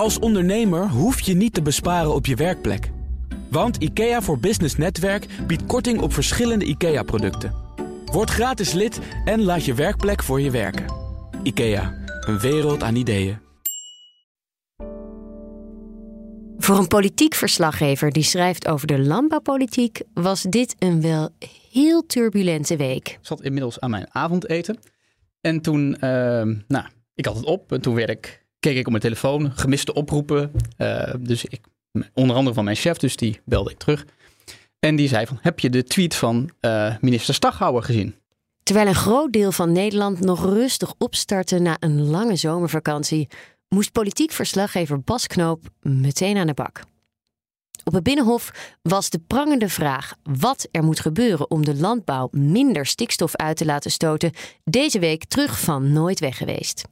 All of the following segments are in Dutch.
Als ondernemer hoef je niet te besparen op je werkplek. Want IKEA voor Business Netwerk biedt korting op verschillende IKEA-producten. Word gratis lid en laat je werkplek voor je werken. IKEA, een wereld aan ideeën. Voor een politiek verslaggever die schrijft over de landbouwpolitiek was dit een wel heel turbulente week. Ik zat inmiddels aan mijn avondeten. En toen, uh, nou, ik had het op. En toen werd ik, keek ik op mijn telefoon, gemiste oproepen. Uh, dus ik, onder andere van mijn chef, dus die belde ik terug. En die zei van, heb je de tweet van uh, minister Staghouwer gezien? Terwijl een groot deel van Nederland nog rustig opstartte na een lange zomervakantie, moest politiek verslaggever Bas Knoop meteen aan de bak. Op het Binnenhof was de prangende vraag wat er moet gebeuren om de landbouw minder stikstof uit te laten stoten deze week terug van nooit weg geweest.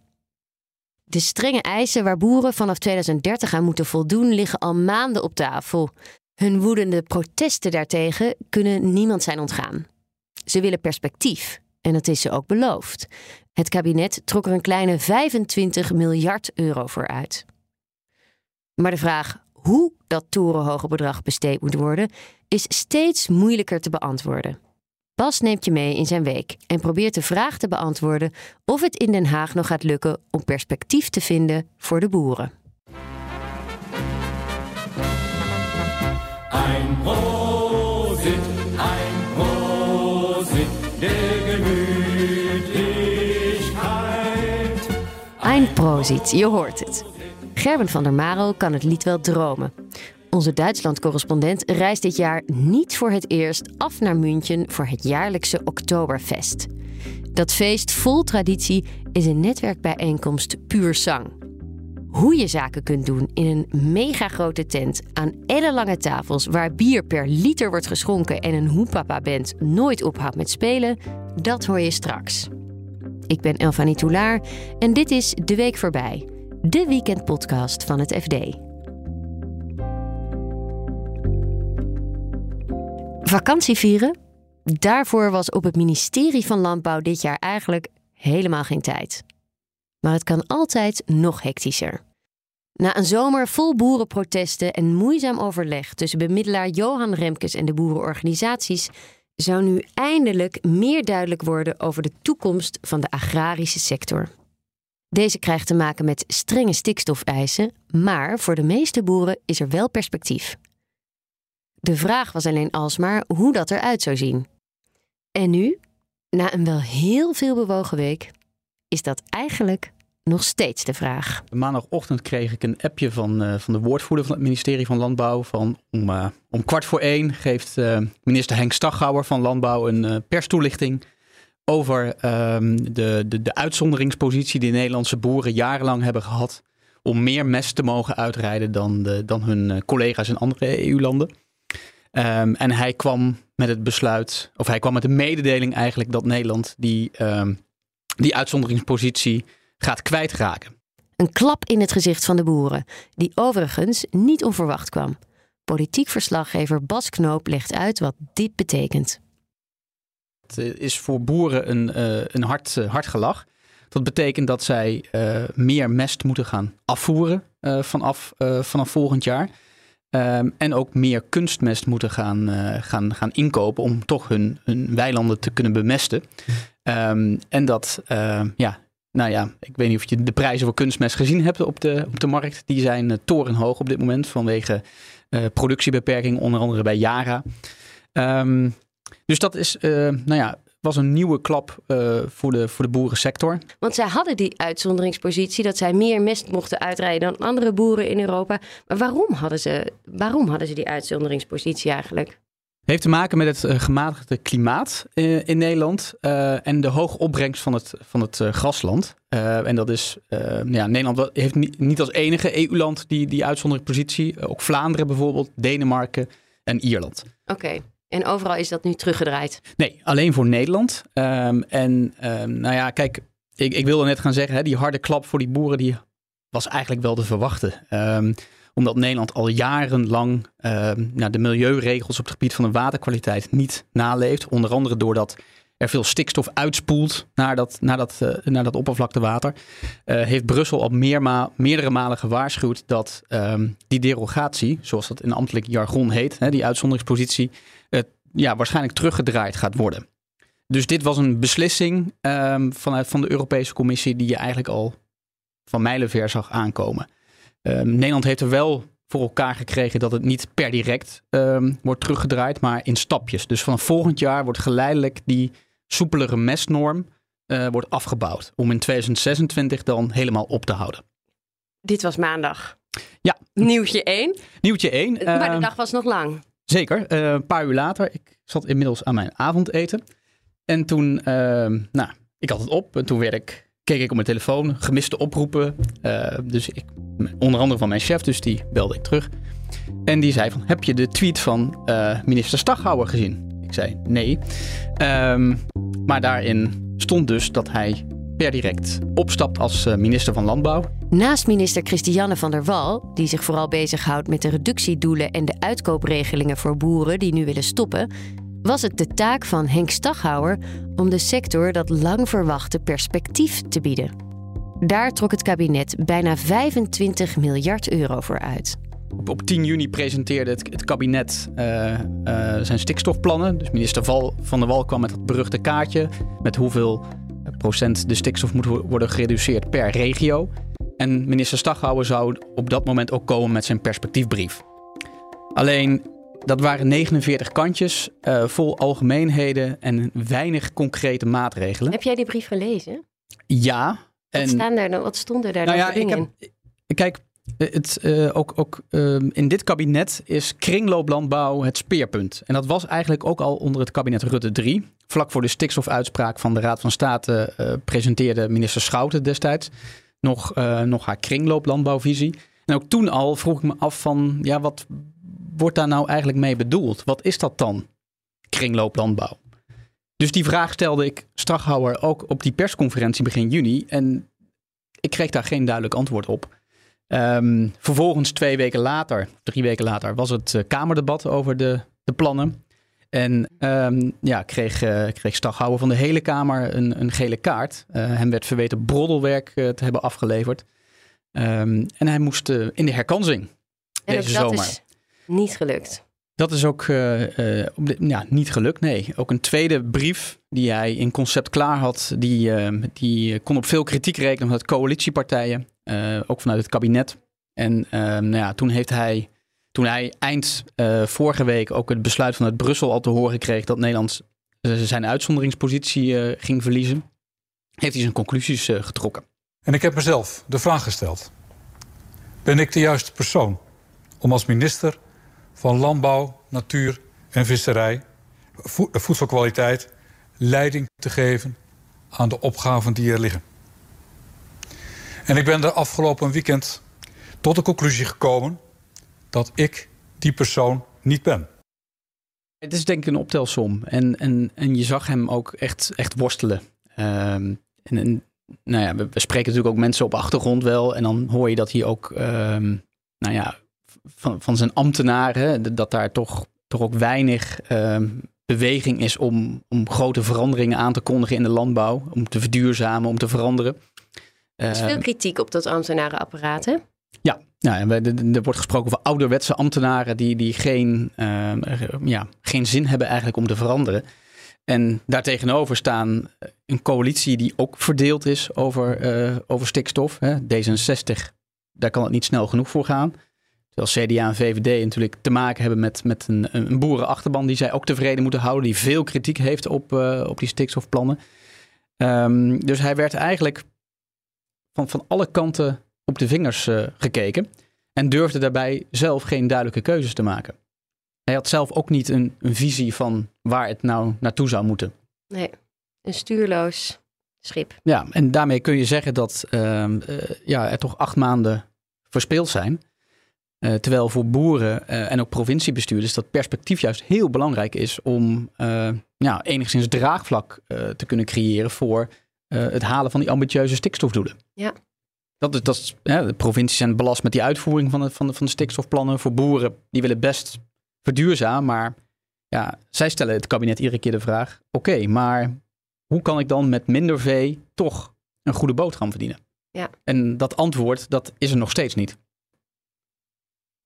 De strenge eisen waar boeren vanaf 2030 aan moeten voldoen liggen al maanden op tafel. Hun woedende protesten daartegen kunnen niemand zijn ontgaan. Ze willen perspectief en dat is ze ook beloofd. Het kabinet trok er een kleine 25 miljard euro voor uit. Maar de vraag hoe dat torenhoge bedrag besteed moet worden, is steeds moeilijker te beantwoorden. Bas neemt je mee in zijn week en probeert de vraag te beantwoorden of het in Den Haag nog gaat lukken om perspectief te vinden voor de boeren. Ein Prosit, ein Prosit der Gemütlichkeit. Ein Prosit, je hoort het. Gerben van der Marel kan het lied wel dromen. Onze Duitsland-correspondent reist dit jaar niet voor het eerst af naar München voor het jaarlijkse Oktoberfest. Dat feest vol traditie is een netwerkbijeenkomst puur zang. Hoe je zaken kunt doen in een mega grote tent aan ellenlange tafels waar bier per liter wordt geschonken en een hoepapa-band nooit ophoudt met spelen, dat hoor je straks. Ik ben Elfanie Toulaar en dit is De Week Voorbij, de weekendpodcast van het FD. Vakantie vieren? Daarvoor was op het ministerie van Landbouw dit jaar eigenlijk helemaal geen tijd. Maar het kan altijd nog hectischer. Na een zomer vol boerenprotesten en moeizaam overleg tussen bemiddelaar Johan Remkes en de boerenorganisaties, zou nu eindelijk meer duidelijk worden over de toekomst van de agrarische sector. Deze krijgt te maken met strenge stikstofeisen, maar voor de meeste boeren is er wel perspectief. De vraag was alleen alsmaar hoe dat eruit zou zien. En nu, na een wel heel veel bewogen week, is dat eigenlijk nog steeds de vraag. Maandagochtend kreeg ik een appje van, uh, van de woordvoerder van het ministerie van Landbouw. Van om, uh, om kwart voor één geeft uh, minister Henk Staghouwer van Landbouw een perstoelichting over um, de, de, de uitzonderingspositie die Nederlandse boeren jarenlang hebben gehad. Om meer mest te mogen uitrijden dan, de, dan hun collega's in andere EU-landen. Um, en hij kwam met het besluit, of hij kwam met de mededeling eigenlijk dat Nederland die, um, die uitzonderingspositie gaat kwijtraken. Een klap in het gezicht van de boeren, die overigens niet onverwacht kwam. Politiek verslaggever Bas Knoop legt uit wat dit betekent. Het is voor boeren een, uh, een hard, uh, hard gelach. Dat betekent dat zij uh, meer mest moeten gaan afvoeren vanaf, vanaf volgend jaar. Um, en ook meer kunstmest moeten gaan, uh, gaan, gaan inkopen om toch hun, hun weilanden te kunnen bemesten. Um, en dat, uh, ja, nou ja, ik weet niet of je de prijzen voor kunstmest gezien hebt op de, op de markt. Die zijn uh, torenhoog op dit moment vanwege productiebeperking, onder andere bij Yara. Dus dat is, nou ja, was een nieuwe klap uh, voor, de, voor de boerensector. Want zij hadden die uitzonderingspositie dat zij meer mest mochten uitrijden dan andere boeren in Europa. Maar waarom hadden ze, waarom hadden ze die uitzonderingspositie eigenlijk? heeft te maken met het uh, gematigde klimaat uh, in Nederland uh, en de hoge opbrengst van het, van het grasland. en dat is, ja, Nederland heeft niet, niet als enige EU-land die, die uitzonderingspositie. ook Vlaanderen bijvoorbeeld, Denemarken en Ierland. Oké. En overal is dat nu teruggedraaid? Nee, alleen voor Nederland. Um, en um, nou ja, kijk, ik, ik wilde net gaan zeggen, hè, die harde klap voor die boeren, die was eigenlijk wel te verwachten. Um, omdat Nederland al jarenlang nou, de milieuregels op het gebied van de waterkwaliteit niet naleeft. Onder andere doordat er veel stikstof uitspoelt naar dat, naar dat, uh, naar dat oppervlaktewater, uh, heeft Brussel al meerdere malen gewaarschuwd dat um, die derogatie, zoals dat in ambtelijk jargon heet, hè, die uitzonderingspositie, ja, waarschijnlijk teruggedraaid gaat worden. Dus dit was een beslissing um, vanuit van de Europese Commissie die je eigenlijk al van mijlenver zag aankomen. Um, Nederland heeft er wel voor elkaar gekregen dat het niet per direct wordt teruggedraaid, maar in stapjes. Dus vanaf volgend jaar wordt geleidelijk die soepelere mestnorm uh, wordt afgebouwd. Om in 2026 dan helemaal op te houden. Dit was maandag. Ja. Nieuwtje 1. Nieuwtje 1. Maar de dag was nog lang. Zeker. Uh, een paar uur later. Ik zat inmiddels aan mijn avondeten. En toen, uh, nou, ik had het op. En toen werd ik keek ik op mijn telefoon, gemiste oproepen. Uh, dus ik, onder andere van mijn chef, dus die belde ik terug. En die zei van, heb je de tweet van uh, minister Staghouwer gezien? Ik zei, nee. Um, maar daarin stond dus dat hij per direct opstapt als uh, minister van Landbouw. Naast minister Christiane van der Wal, die zich vooral bezighoudt met de reductiedoelen en de uitkoopregelingen voor boeren die nu willen stoppen, was het de taak van Henk Staghouwer om de sector dat lang verwachte perspectief te bieden. Daar trok het kabinet bijna 25 miljard euro voor uit. Op 10 juni presenteerde het, het kabinet uh, uh, zijn stikstofplannen. Dus minister Val, van der Wal kwam met het beruchte kaartje met hoeveel procent de stikstof moet worden gereduceerd per regio. En minister Staghouwer zou op dat moment ook komen met zijn perspectiefbrief. Alleen dat waren 49 kantjes uh, vol algemeenheden en weinig concrete maatregelen. Heb jij die brief gelezen? Ja. En, wat, staan daar, wat stond er daar nou ja, ik heb, Kijk, het, uh, ook, ook uh, in dit kabinet is kringlooplandbouw het speerpunt. En dat was eigenlijk ook al onder het kabinet Rutte 3. Vlak voor de stikstofuitspraak van de Raad van State uh, presenteerde minister Schouten destijds nog, nog haar kringlooplandbouwvisie. En ook toen al vroeg ik me af van, ja, wat, wordt daar nou eigenlijk mee bedoeld? Wat is dat dan, kringlooplandbouw? Dus die vraag stelde ik Straghouwer ook op die persconferentie begin juni. En ik kreeg daar geen duidelijk antwoord op. Um, vervolgens twee weken later, drie weken later, was het uh, Kamerdebat over de, de plannen. En um, ja, kreeg, uh, kreeg Staghouwer van de hele Kamer een, een gele kaart. Uh, hem werd verweten broddelwerk te hebben afgeleverd. Um, en hij moest in de herkansing en deze dat zomer. Is niet gelukt. Dat is ook ja, niet gelukt, nee. Ook een tweede brief die hij in concept klaar had, die, die kon op veel kritiek rekenen vanuit coalitiepartijen, ook vanuit het kabinet. En nou ja, toen heeft hij, toen hij eind vorige week ook het besluit vanuit Brussel al te horen kreeg dat Nederland zijn uitzonderingspositie ging verliezen, heeft hij zijn conclusies getrokken. En ik heb mezelf de vraag gesteld: ben ik de juiste persoon om als minister van landbouw, natuur en visserij, vo voedselkwaliteit, leiding te geven aan de opgaven die er liggen. En ik ben er afgelopen weekend tot de conclusie gekomen dat ik die persoon niet ben. Het is denk ik een optelsom. En, en, en je zag hem ook echt, echt worstelen. Um, en, en, nou ja, we, we, spreken natuurlijk ook mensen op achtergrond wel. En dan hoor je dat hij ook, um, nou ja, van, van zijn ambtenaren, dat daar toch, toch ook weinig uh, beweging is om, om grote veranderingen aan te kondigen in de landbouw. Om te verduurzamen, om te veranderen. Er is veel kritiek op dat ambtenarenapparaat, hè? Ja, ja en er wordt gesproken over ouderwetse ambtenaren die, die geen, uh, ja, geen zin hebben eigenlijk om te veranderen. En daartegenover staan een coalitie die ook verdeeld is over, uh, over stikstof. Hè. D66, daar kan het niet snel genoeg voor gaan. Terwijl CDA en VVD natuurlijk te maken hebben met, met een, een boerenachterban die zij ook tevreden moeten houden. Die veel kritiek heeft op, uh, op die stikstofplannen. Um, dus hij werd eigenlijk van, van alle kanten op de vingers uh, gekeken. En durfde daarbij zelf geen duidelijke keuzes te maken. Hij had zelf ook niet een, een visie van waar het nou naartoe zou moeten. Nee, een stuurloos schip. Ja, en daarmee kun je zeggen dat uh, uh, ja, er toch acht maanden verspeeld zijn. Uh, terwijl voor boeren en ook provinciebestuurders dat perspectief juist heel belangrijk is om ja, enigszins draagvlak te kunnen creëren voor het halen van die ambitieuze stikstofdoelen. Ja. Dat is, dat ja, de provincies zijn belast met die uitvoering van de, van, de, van de stikstofplannen. Voor boeren, die willen best verduurzamen, maar ja, zij stellen het kabinet iedere keer de vraag: oké, okay, maar hoe kan ik dan met minder vee toch een goede boterham verdienen? Ja. En dat antwoord, dat is er nog steeds niet.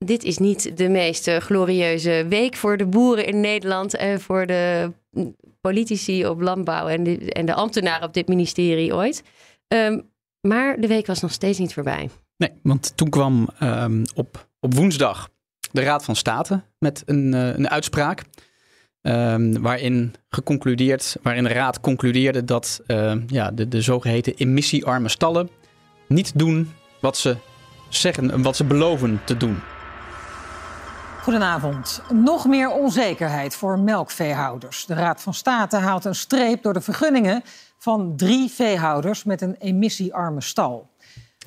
Dit is niet de meest eh, glorieuze week voor de boeren in Nederland en voor de mm, politici op landbouw en de, en de ambtenaren op dit ministerie ooit. Ehm, maar de week was nog steeds niet voorbij. Nee, want toen kwam ehm, op, op woensdag de Raad van State met een, eh, een uitspraak. ehm, waarin geconcludeerd, waarin de Raad concludeerde dat ehm, ja, de, de zogeheten emissiearme stallen niet doen wat ze zeggen, wat ze beloven te doen. Goedenavond. Nog meer onzekerheid voor melkveehouders. De Raad van State haalt een streep door de vergunningen van drie veehouders met een emissiearme stal.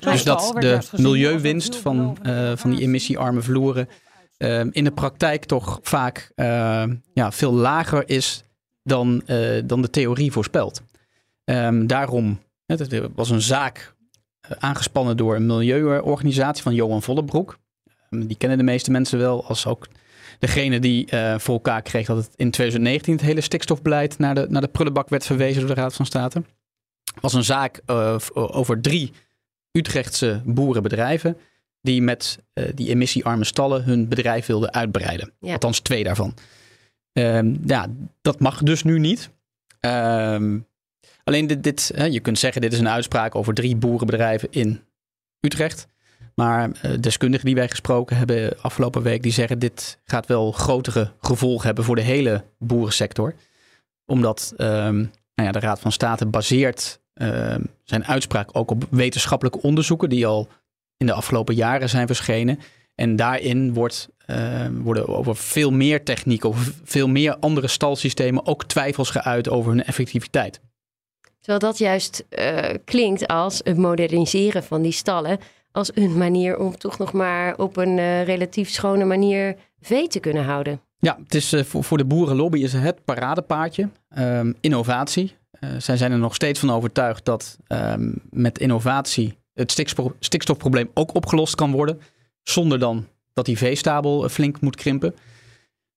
Dus dat de milieuwinst van, eh, van die emissiearme vloeren ehm, in de praktijk toch vaak ehm, ja, veel lager is dan, eh, dan de theorie voorspelt. Ehm, daarom, het het was een zaak eh, aangespannen door een milieuorganisatie van Johan Vollebroek. Die kennen de meeste mensen wel als ook degene die eh, voor elkaar kreeg dat het in 2019 het hele stikstofbeleid naar de, naar de prullenbak werd verwezen door de Raad van State. Was een zaak eh, over drie Utrechtse boerenbedrijven die met eh, die emissiearme stallen hun bedrijf wilden uitbreiden. Ja. Althans twee daarvan. Ehm, ja, dat mag dus nu niet. Ehm, alleen dit, dit hè, je kunt zeggen dit is een uitspraak over drie boerenbedrijven in Utrecht. Maar eh, deskundigen die wij gesproken hebben afgelopen week, die zeggen dit gaat wel grotere gevolgen hebben voor de hele boerensector. Omdat ehm, nou ja, de Raad van State baseert ehm, zijn uitspraak ook op wetenschappelijke onderzoeken die al in de afgelopen jaren zijn verschenen. En daarin wordt, ehm, worden over veel meer techniek, over veel meer andere stalsystemen ook twijfels geuit over hun effectiviteit. Terwijl dat juist eh, klinkt als het moderniseren van die stallen. Als een manier om toch nog maar op een eh, relatief schone manier vee te kunnen houden. Ja, het is, eh, voor, de boerenlobby is het paradepaardje. Ehm, innovatie. Eh, zij zijn er nog steeds van overtuigd dat ehm, met innovatie het stikstofpro- stikstofprobleem ook opgelost kan worden. Zonder dan dat die veestabel flink moet krimpen.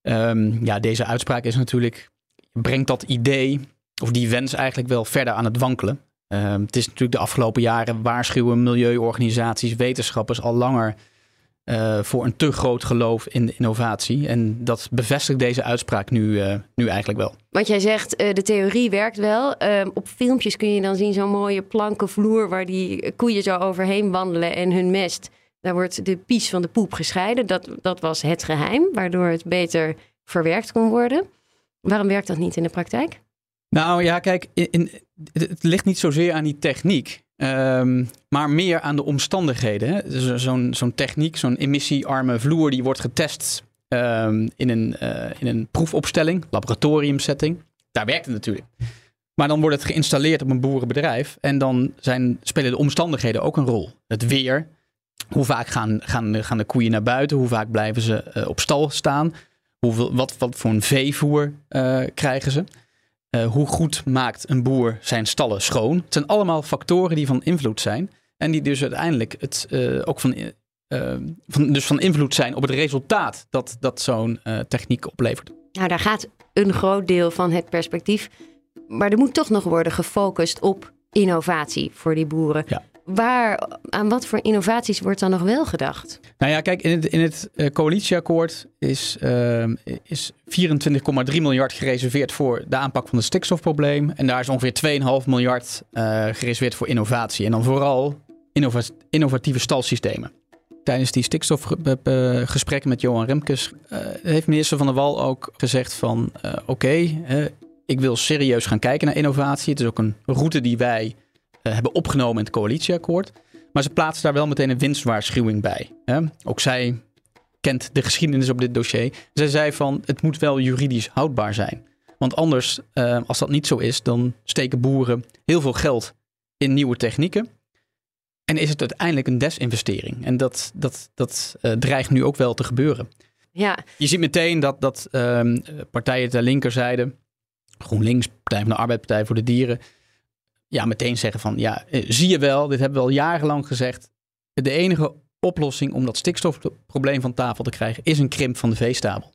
Ehm, ja, deze uitspraak is natuurlijk, brengt dat idee, of die wens eigenlijk wel verder aan het wankelen. Ehm, het is natuurlijk de afgelopen jaren waarschuwen milieuorganisaties, wetenschappers al langer eh, voor een te groot geloof in innovatie. En dat bevestigt deze uitspraak nu, eh, nu eigenlijk wel. Want jij zegt, eh, de theorie werkt wel. Ehm, op filmpjes kun je dan zien zo'n mooie planken vloer... waar die koeien zo overheen wandelen en hun mest... daar wordt de pies van de poep gescheiden. Dat, dat was het geheim, waardoor het beter verwerkt kon worden. Waarom werkt dat niet in de praktijk? Nou ja, kijk, in, het ligt niet zozeer aan die techniek. ehm, maar meer aan de omstandigheden. Dus Zo'n zo'n techniek, zo'n emissiearme vloer, die wordt getest ehm, in, een, eh, in een proefopstelling, laboratoriumsetting. Daar werkt het natuurlijk. Maar dan wordt het geïnstalleerd op een boerenbedrijf. En dan zijn, spelen de omstandigheden ook een rol. Het weer. Hoe vaak gaan, gaan, gaan de koeien naar buiten? Hoe vaak blijven ze eh, op stal staan? Hoeveel, wat, wat voor een veevoer eh, krijgen ze? Eh, hoe goed maakt een boer zijn stallen schoon? Het zijn allemaal factoren die van invloed zijn. En die dus uiteindelijk het, eh, ook van, eh, van, dus van invloed zijn op het resultaat dat, dat zo'n techniek oplevert. Nou, daar gaat een groot deel van het perspectief. Maar er moet toch nog worden gefocust op innovatie voor die boeren. Ja. Waar, aan wat voor innovaties wordt dan nog wel gedacht? Nou ja, kijk, in het, in het eh, coalitieakkoord is, ehm, is 24,3 miljard gereserveerd voor de aanpak van het stikstofprobleem. En daar is ongeveer 2,5 miljard eh, gereserveerd voor innovatie. En dan vooral innova- innovatieve stalsystemen. Tijdens die stikstofgesprekken met Johan Remkes heeft minister Van der Wal ook gezegd van oké, ik wil serieus gaan kijken naar innovatie. Het is ook een route die wij hebben opgenomen in het coalitieakkoord. Maar ze plaatsen daar wel meteen een winstwaarschuwing bij. Hè? Ook zij kent de geschiedenis op dit dossier. Zij zei van het moet wel juridisch houdbaar zijn. Want anders, eh, als dat niet zo is, dan steken boeren heel veel geld in nieuwe technieken. En is het uiteindelijk een desinvestering. En dat, dat, dat eh, dreigt nu ook wel te gebeuren. Ja, Je ziet meteen dat, dat ehm, partijen ter linkerzijde, GroenLinks, Partij van de Arbeid, Partij voor de Dieren, ja, meteen zeggen van, ja, eh, zie je wel, dit hebben we al jarenlang gezegd. De enige oplossing om dat stikstofprobleem van tafel te krijgen is een krimp van de veestabel.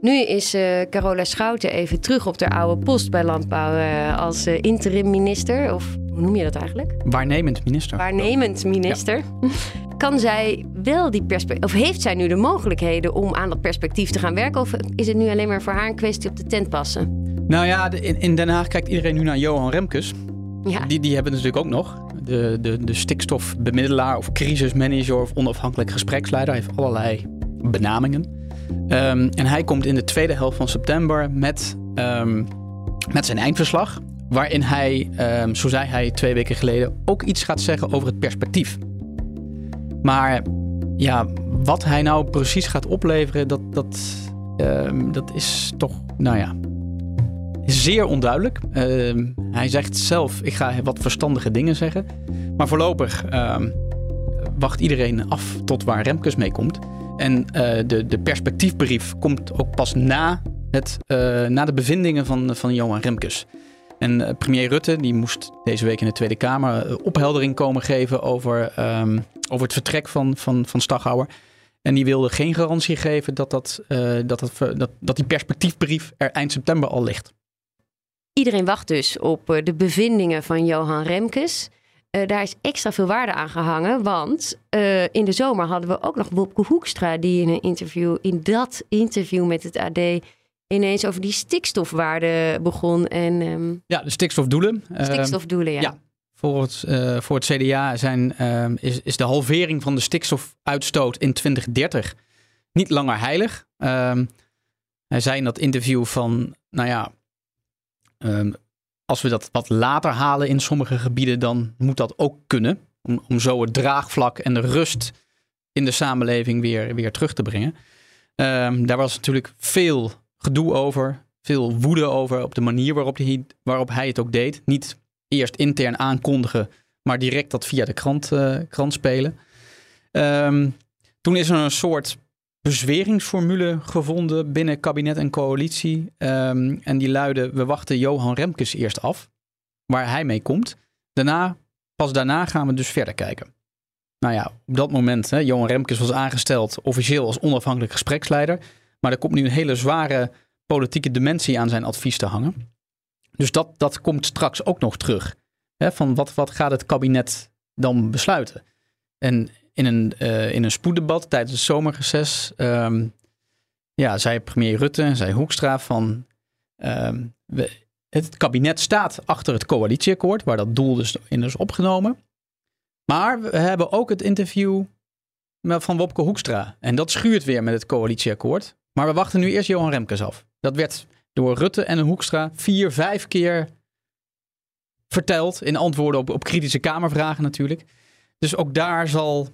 Nu is uh, Carola Schouten even terug op de oude post bij Landbouw uh, als uh, interim minister. Of hoe noem je dat eigenlijk? Waarnemend minister. Waarnemend minister. Ja. Kan zij wel die perspectief, of heeft zij nu de mogelijkheden om aan dat perspectief te gaan werken? Of is het nu alleen maar voor haar een kwestie op de tent passen? Nou ja, in, in Den Haag kijkt iedereen nu naar Johan Remkes. Die, die hebben natuurlijk ook nog. De, de, de stikstofbemiddelaar of crisismanager of onafhankelijk gespreksleider. heeft allerlei benamingen. Um, en hij komt in de tweede helft van september met, um, met zijn eindverslag. Waarin hij, um, zo zei hij twee weken geleden, ook iets gaat zeggen over het perspectief. Maar ja, wat hij nou precies gaat opleveren, dat, dat, dat is toch, nou ja, zeer onduidelijk. Hij zegt zelf, ik ga wat verstandige dingen zeggen. Maar voorlopig wacht iedereen af tot waar Remkes mee komt. En uh, de, de perspectiefbrief komt ook pas na, het, uh, na de bevindingen van, van Johan Remkes. En uh, premier Rutte die moest deze week in de Tweede Kamer opheldering komen geven over, um, over het vertrek van, van, van. En die wilde geen garantie geven dat, dat, dat, dat, dat, dat die perspectiefbrief er eind september al ligt. Iedereen wacht dus op de bevindingen van Johan Remkes. Uh, daar is extra veel waarde aan gehangen. Want uh, in de zomer hadden we ook nog Wopke Hoekstra... die in een interview, in dat interview met het AD... ineens over die stikstofwaarde begon. En, um, ja, de stikstofdoelen. Stikstofdoelen, ja. ja. Voor het, voor het CDA zijn, is, is de halvering van de stikstofuitstoot in 2030 niet langer heilig. Ehm, hij zei in dat interview van, nou ja, um, als we dat wat later halen in sommige gebieden, dan moet dat ook kunnen. Om, om zo het draagvlak en de rust in de samenleving weer, weer terug te brengen. Um, daar was natuurlijk veel gedoe over, veel woede over op de manier waarop hij, waarop hij het ook deed. Niet eerst intern aankondigen, maar direct dat via de krant, uh, krant spelen. Um, toen is er een soort bezweringsformule gevonden binnen kabinet en coalitie. Um, en die luidde: we wachten Johan Remkes eerst af, waar hij mee komt. Daarna, pas daarna gaan we dus verder kijken. Nou ja, op dat moment, hè, Johan Remkes was aangesteld officieel als onafhankelijk gespreksleider. Maar er komt nu een hele zware politieke dimensie aan zijn advies te hangen. Dus dat, dat komt straks ook nog terug. Hè, van wat, wat gaat het kabinet dan besluiten? En in een, uh, in een spoeddebat tijdens het zomerreces um, ja, zei premier Rutte, zei Hoekstra van we, het kabinet staat achter het coalitieakkoord, waar dat doel dus in is opgenomen. Maar we hebben ook het interview van Wopke Hoekstra. En dat schuurt weer met het coalitieakkoord. Maar we wachten nu eerst Johan Remkes af. Dat werd door Rutte en Hoekstra vier, vijf keer verteld. In antwoorden op, op kritische Kamervragen natuurlijk. Dus ook daar zal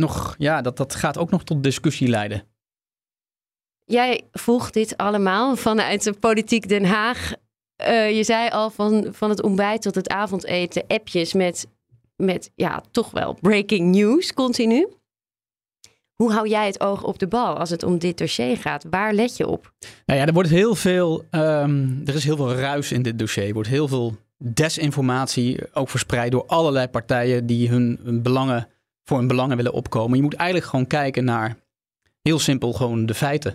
nog, ja, dat, dat gaat ook nog tot discussie leiden. Jij volgt dit allemaal vanuit de politiek Den Haag. Uh, je zei al van, van het ontbijt tot het avondeten, appjes met, met ja, toch wel breaking news continu. Hoe hou jij het oog op de bal als het om dit dossier gaat? Waar let je op? Nou ja, er wordt heel veel, um, er is heel veel ruis in dit dossier. Er wordt heel veel desinformatie ook verspreid door allerlei partijen die hun, hun belangen voor hun belangen willen opkomen. Je moet eigenlijk gewoon kijken naar, heel simpel, gewoon de feiten.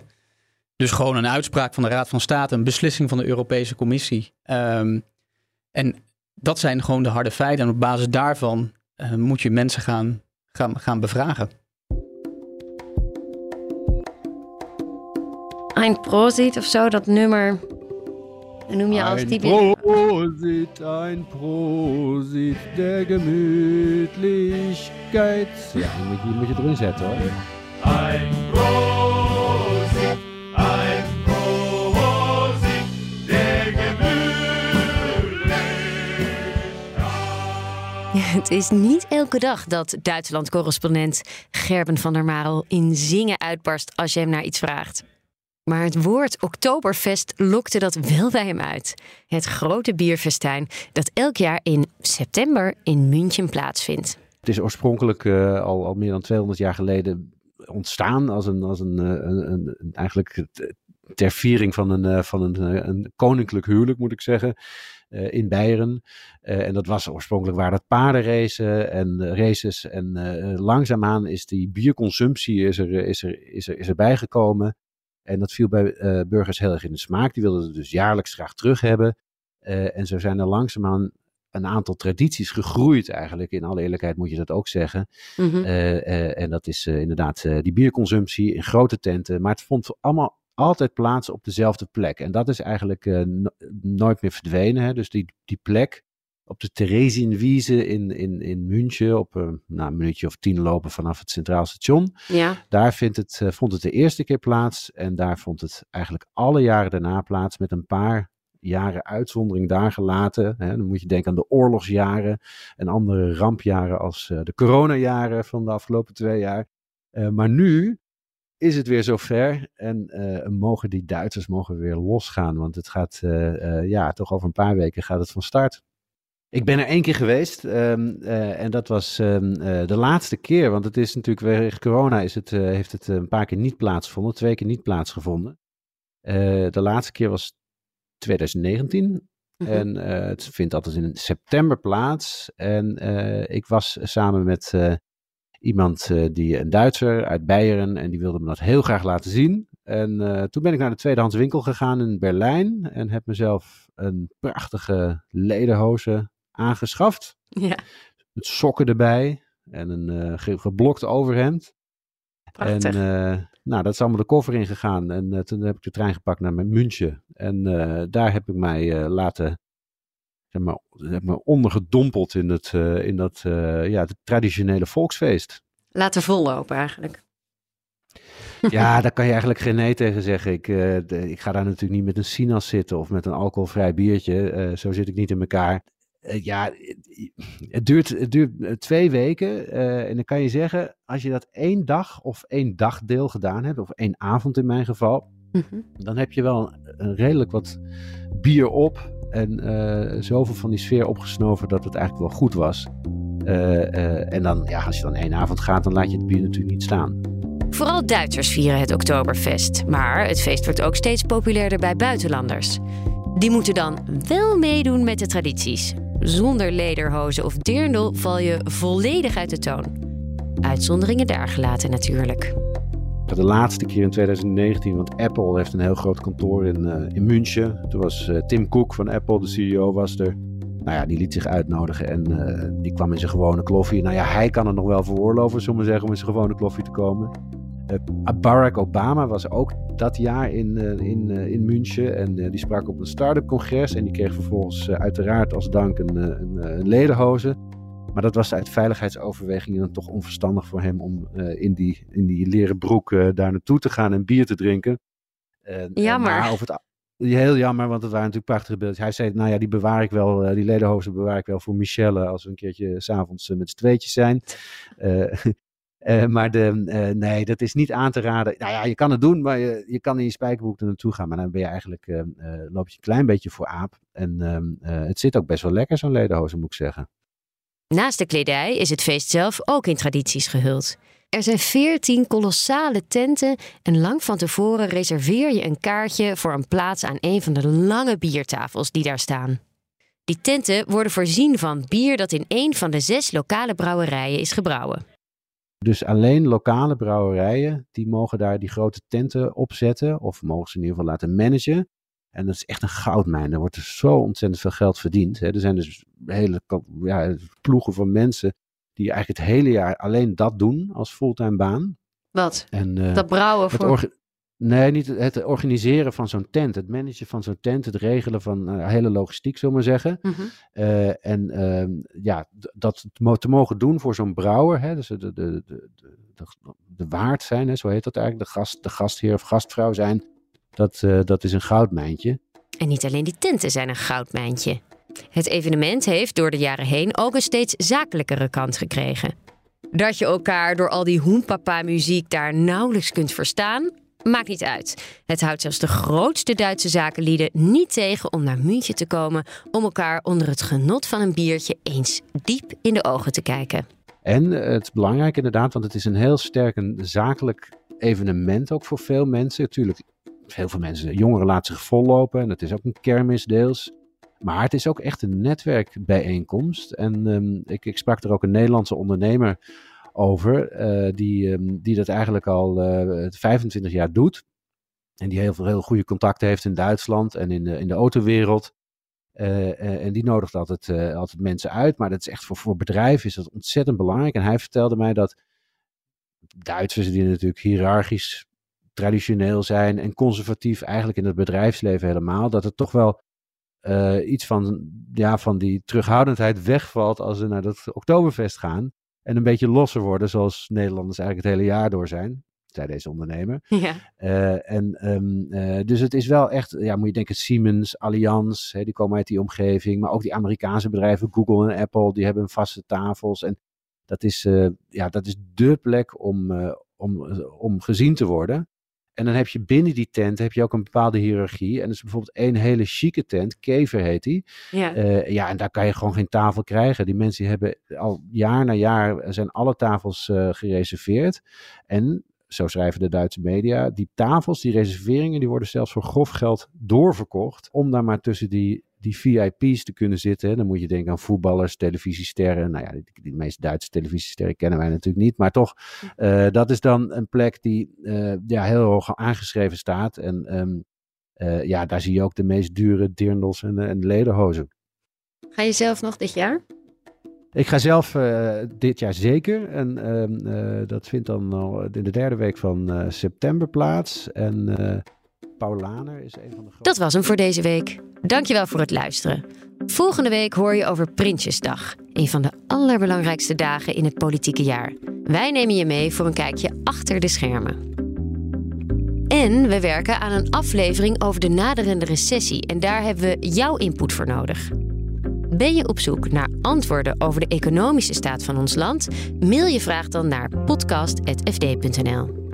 Dus gewoon een uitspraak van de Raad van State, een beslissing van de Europese Commissie. Um, en dat zijn gewoon de harde feiten. En op basis daarvan uh, moet je mensen gaan, gaan, gaan bevragen. Ein Prosit of zo, dat nummer noem je als typisch... Ein Prosit, ein Prosit der Ja, die moet, je, die moet je erin zetten hoor. Ein Prosit, ein Prosit der Gemütlichkeit. Het is niet elke dag dat Duitsland-correspondent Gerben van der Marel in zingen uitbarst als je hem naar iets vraagt. Maar het woord Oktoberfest lokte dat wel bij hem uit. Het grote bierfestijn dat elk jaar in september in München plaatsvindt. Het is oorspronkelijk uh, al, al meer dan 200 jaar geleden ontstaan als een, als een, eh, een, een, eigenlijk ter viering van een, eh, van een, een koninklijk huwelijk, moet ik zeggen. In Beieren. En dat was oorspronkelijk waar dat paardenracen en races. En langzaamaan is die bierconsumptie is er, is er, is er, is er bijgekomen. En dat viel bij eh, burgers heel erg in de smaak. Die wilden het dus jaarlijks graag terug hebben. Eh, en zo zijn er langzaamaan een aantal tradities gegroeid eigenlijk. In alle eerlijkheid moet je dat ook zeggen. Mhm. Eh, eh, en dat is eh, inderdaad die bierconsumptie in grote tenten. Maar het vond allemaal altijd plaats op dezelfde plek. En dat is eigenlijk no- nooit meer verdwenen. Hè? Dus die, die plek op de Theresienwiese in, in, in München, op eh, nou, een minuutje of tien lopen vanaf het Centraal Station. Ja, Daar vindt het, vond het de eerste keer plaats. En daar vond het eigenlijk alle jaren daarna plaats met een paar jaren uitzondering daar gelaten. Hè. Dan moet je denken aan de oorlogsjaren en andere rampjaren als eh, de coronajaren van de afgelopen twee jaar. Eh, maar nu is het weer zover en eh, mogen die Duitsers mogen weer losgaan. Want het gaat, ja, toch over een paar weken gaat het van start. Ik ben er één keer geweest ehm, eh, en dat was ehm, eh, de laatste keer. Want het is natuurlijk weer corona is het, heeft het een paar keer niet plaatsgevonden, twee keer niet plaatsgevonden. De laatste keer was 2019 Mhm. en eh, het vindt altijd in september plaats. En eh, ik was samen met eh, iemand, die een Duitser uit Beieren, en die wilde me dat heel graag laten zien. En toen ben ik naar de tweedehands winkel gegaan in Berlijn en heb mezelf een prachtige lederhoze aangeschaft. ja, Met sokken erbij en een ge- geblokt overhemd. prachtig. En nou, dat is allemaal de koffer ingegaan. En eh, toen heb ik de trein gepakt naar mijn München. En eh, daar heb ik mij eh, laten, zeg maar, heb me ondergedompeld in, het, in dat ja, het traditionele volksfeest. Laten vollopen eigenlijk. Ja, daar kan je eigenlijk geen nee tegen zeggen. Ik, de- ik ga daar natuurlijk niet met een sinaas zitten of met een alcoholvrij biertje. Zo zit ik niet in elkaar. Eh, ja, het- duurt, het duurt eh, twee weken. eh, en dan kan je zeggen, als je dat één dag of één dagdeel gedaan hebt, of één avond in mijn geval, Mhm. dan heb je wel een, een redelijk wat bier op. En eh, zoveel van die sfeer opgesnoven dat het eigenlijk wel goed was. Eh, eh, en dan, ja, als je dan één avond gaat, dan laat je het bier natuurlijk niet staan. Vooral Duitsers vieren het Oktoberfest, maar het feest wordt ook steeds populairder bij buitenlanders. Die moeten dan wel meedoen met de tradities. Zonder lederhozen of dirndl val je volledig uit de toon. Uitzonderingen daar gelaten natuurlijk. De laatste keer in 2019, want Apple heeft een heel groot kantoor in, eh, in München. Toen was eh, Tim Cook van Apple, de CEO, was er. Nou ja, die liet zich uitnodigen en eh, die kwam in zijn gewone kloffie. Nou ja, hij kan het nog wel veroorloven, zullen we zeggen, om in zijn gewone kloffie te komen. Barack Obama was ook dat jaar in, eh, in, eh, in München en eh, die sprak op een start-up congres. En die kreeg vervolgens uiteraard als dank een, een, een ledenhoze. Maar dat was uit veiligheidsoverwegingen dan toch onverstandig voor hem om in, die, in die leren broek daar naartoe te gaan en bier te drinken. En, Jammer. maar over het, heel jammer, want het waren natuurlijk prachtige beelden. Hij zei, nou ja, die bewaar ik wel, die ledenhozen bewaar ik wel voor Michelle als we een keertje s'avonds uh, met z'n tweetjes zijn. Eh, maar de, eh, nee, dat is niet aan te raden. Nou ja, je kan het doen, maar je, je kan in je spijkerbroek er naartoe gaan. Maar dan ben je eigenlijk, eh, loop je een klein beetje voor aap. En ehm, eh, het zit ook best wel lekker, zo'n ledenhozen, moet ik zeggen. Naast de kledij is het feest zelf ook in tradities gehuld. Er zijn veertien kolossale tenten en lang van tevoren reserveer je een kaartje voor een plaats aan een van de lange biertafels die daar staan. Die tenten worden voorzien van bier dat in een van de zes lokale brouwerijen is gebrouwen. Dus alleen lokale brouwerijen, die mogen daar die grote tenten opzetten. Of mogen ze in ieder geval laten managen. En dat is echt een goudmijn. Er wordt er zo ontzettend veel geld verdiend. Hè. Er zijn dus hele ja, ploegen van mensen die eigenlijk het hele jaar alleen dat doen als fulltime baan. Wat? En, eh, Dat brouwen voor. Nee, niet het, het organiseren van zo'n tent. Het managen van zo'n tent. Het regelen van eh, hele logistiek, zullen we maar zeggen. Mhm. Eh, en ehm, ja, dat te mo- te mogen doen voor zo'n brouwer, hè, dus de, de, de, de, de, de waard zijn, hè, zo heet dat eigenlijk, de, gast, de gastheer of gastvrouw zijn, dat, eh, dat is een goudmijntje. En niet alleen die tenten zijn een goudmijntje. Het evenement heeft door de jaren heen ook een steeds zakelijkere kant gekregen. Dat je elkaar door al die hoenpapa-muziek daar nauwelijks kunt verstaan, maakt niet uit. Het houdt zelfs de grootste Duitse zakenlieden niet tegen om naar München te komen om elkaar onder het genot van een biertje eens diep in de ogen te kijken. En eh, het is belangrijk inderdaad, want het is een heel sterk een zakelijk evenement ook voor veel mensen. Natuurlijk, heel veel mensen, jongeren laten zich vollopen en het is ook een kermis deels. Maar het is ook echt een netwerkbijeenkomst. En ehm, ik, ik sprak er ook een Nederlandse ondernemer over, eh, die, ehm, die dat eigenlijk al eh, 25 jaar doet. En die heel veel heel goede contacten heeft in Duitsland en in de, in de autowereld. Eh, eh, en die nodigt altijd, eh, altijd mensen uit. Maar dat is echt voor, voor bedrijven is dat ontzettend belangrijk. En hij vertelde mij dat Duitsers, die natuurlijk hiërarchisch traditioneel zijn en conservatief eigenlijk in het bedrijfsleven helemaal, dat er toch wel eh, iets van, ja, van die terughoudendheid wegvalt als ze naar dat Oktoberfest gaan. En een beetje losser worden, zoals Nederlanders eigenlijk het hele jaar door zijn, zei deze ondernemer. Ja. Eh, en, ehm, eh, dus het is wel echt, ja, moet je denken, Siemens, Allianz, hè, die komen uit die omgeving. Maar ook die Amerikaanse bedrijven, Google en Apple, die hebben vaste tafels. En dat is, eh, ja, dat is dé plek om, om, om gezien te worden. En dan heb je binnen die tent heb je ook een bepaalde hiërarchie. En er is bijvoorbeeld één hele chique tent, Kever heet die. Ja. Eh, ja, en daar kan je gewoon geen tafel krijgen. Die mensen hebben al jaar na jaar zijn alle tafels eh, gereserveerd. En zo schrijven de Duitse media, die tafels, die reserveringen, die worden zelfs voor grof geld doorverkocht. Om daar maar tussen die, die VIP's te kunnen zitten. hè. Dan moet je denken aan voetballers, televisiesterren. Nou ja, die, die meeste Duitse televisiesterren kennen wij natuurlijk niet. Maar toch, eh, dat is dan een plek die eh, ja, heel hoog aangeschreven staat. En ehm, eh, ja, daar zie je ook de meest dure dirndels en, en lederhozen. Ga je zelf nog dit jaar? Ik ga zelf dit jaar zeker. En ehm, eh, dat vindt dan al in de derde week van september plaats. En eh Paul Laner is een van de. Dat was hem voor deze week. Dankjewel voor het luisteren. Volgende week hoor je over Prinsjesdag. Een van de allerbelangrijkste dagen in het politieke jaar. Wij nemen je mee voor een kijkje achter de schermen. En we werken aan een aflevering over de naderende recessie. En daar hebben we jouw input voor nodig. Ben je op zoek naar antwoorden over de economische staat van ons land? Mail je vraag dan naar podcast.fd.nl.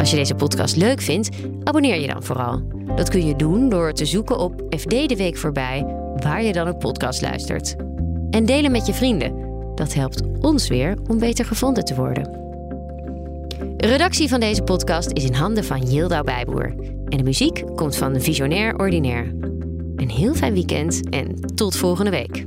Als je deze podcast leuk vindt, abonneer je dan vooral. Dat kun je doen door te zoeken op FD de Week voorbij, waar je dan een podcast luistert. En delen met je vrienden. Dat helpt ons weer om beter gevonden te worden. De redactie van deze podcast is in handen van Yildau Bijboer. En de muziek komt van Visionair Ordinaire. Een heel fijn weekend en tot volgende week.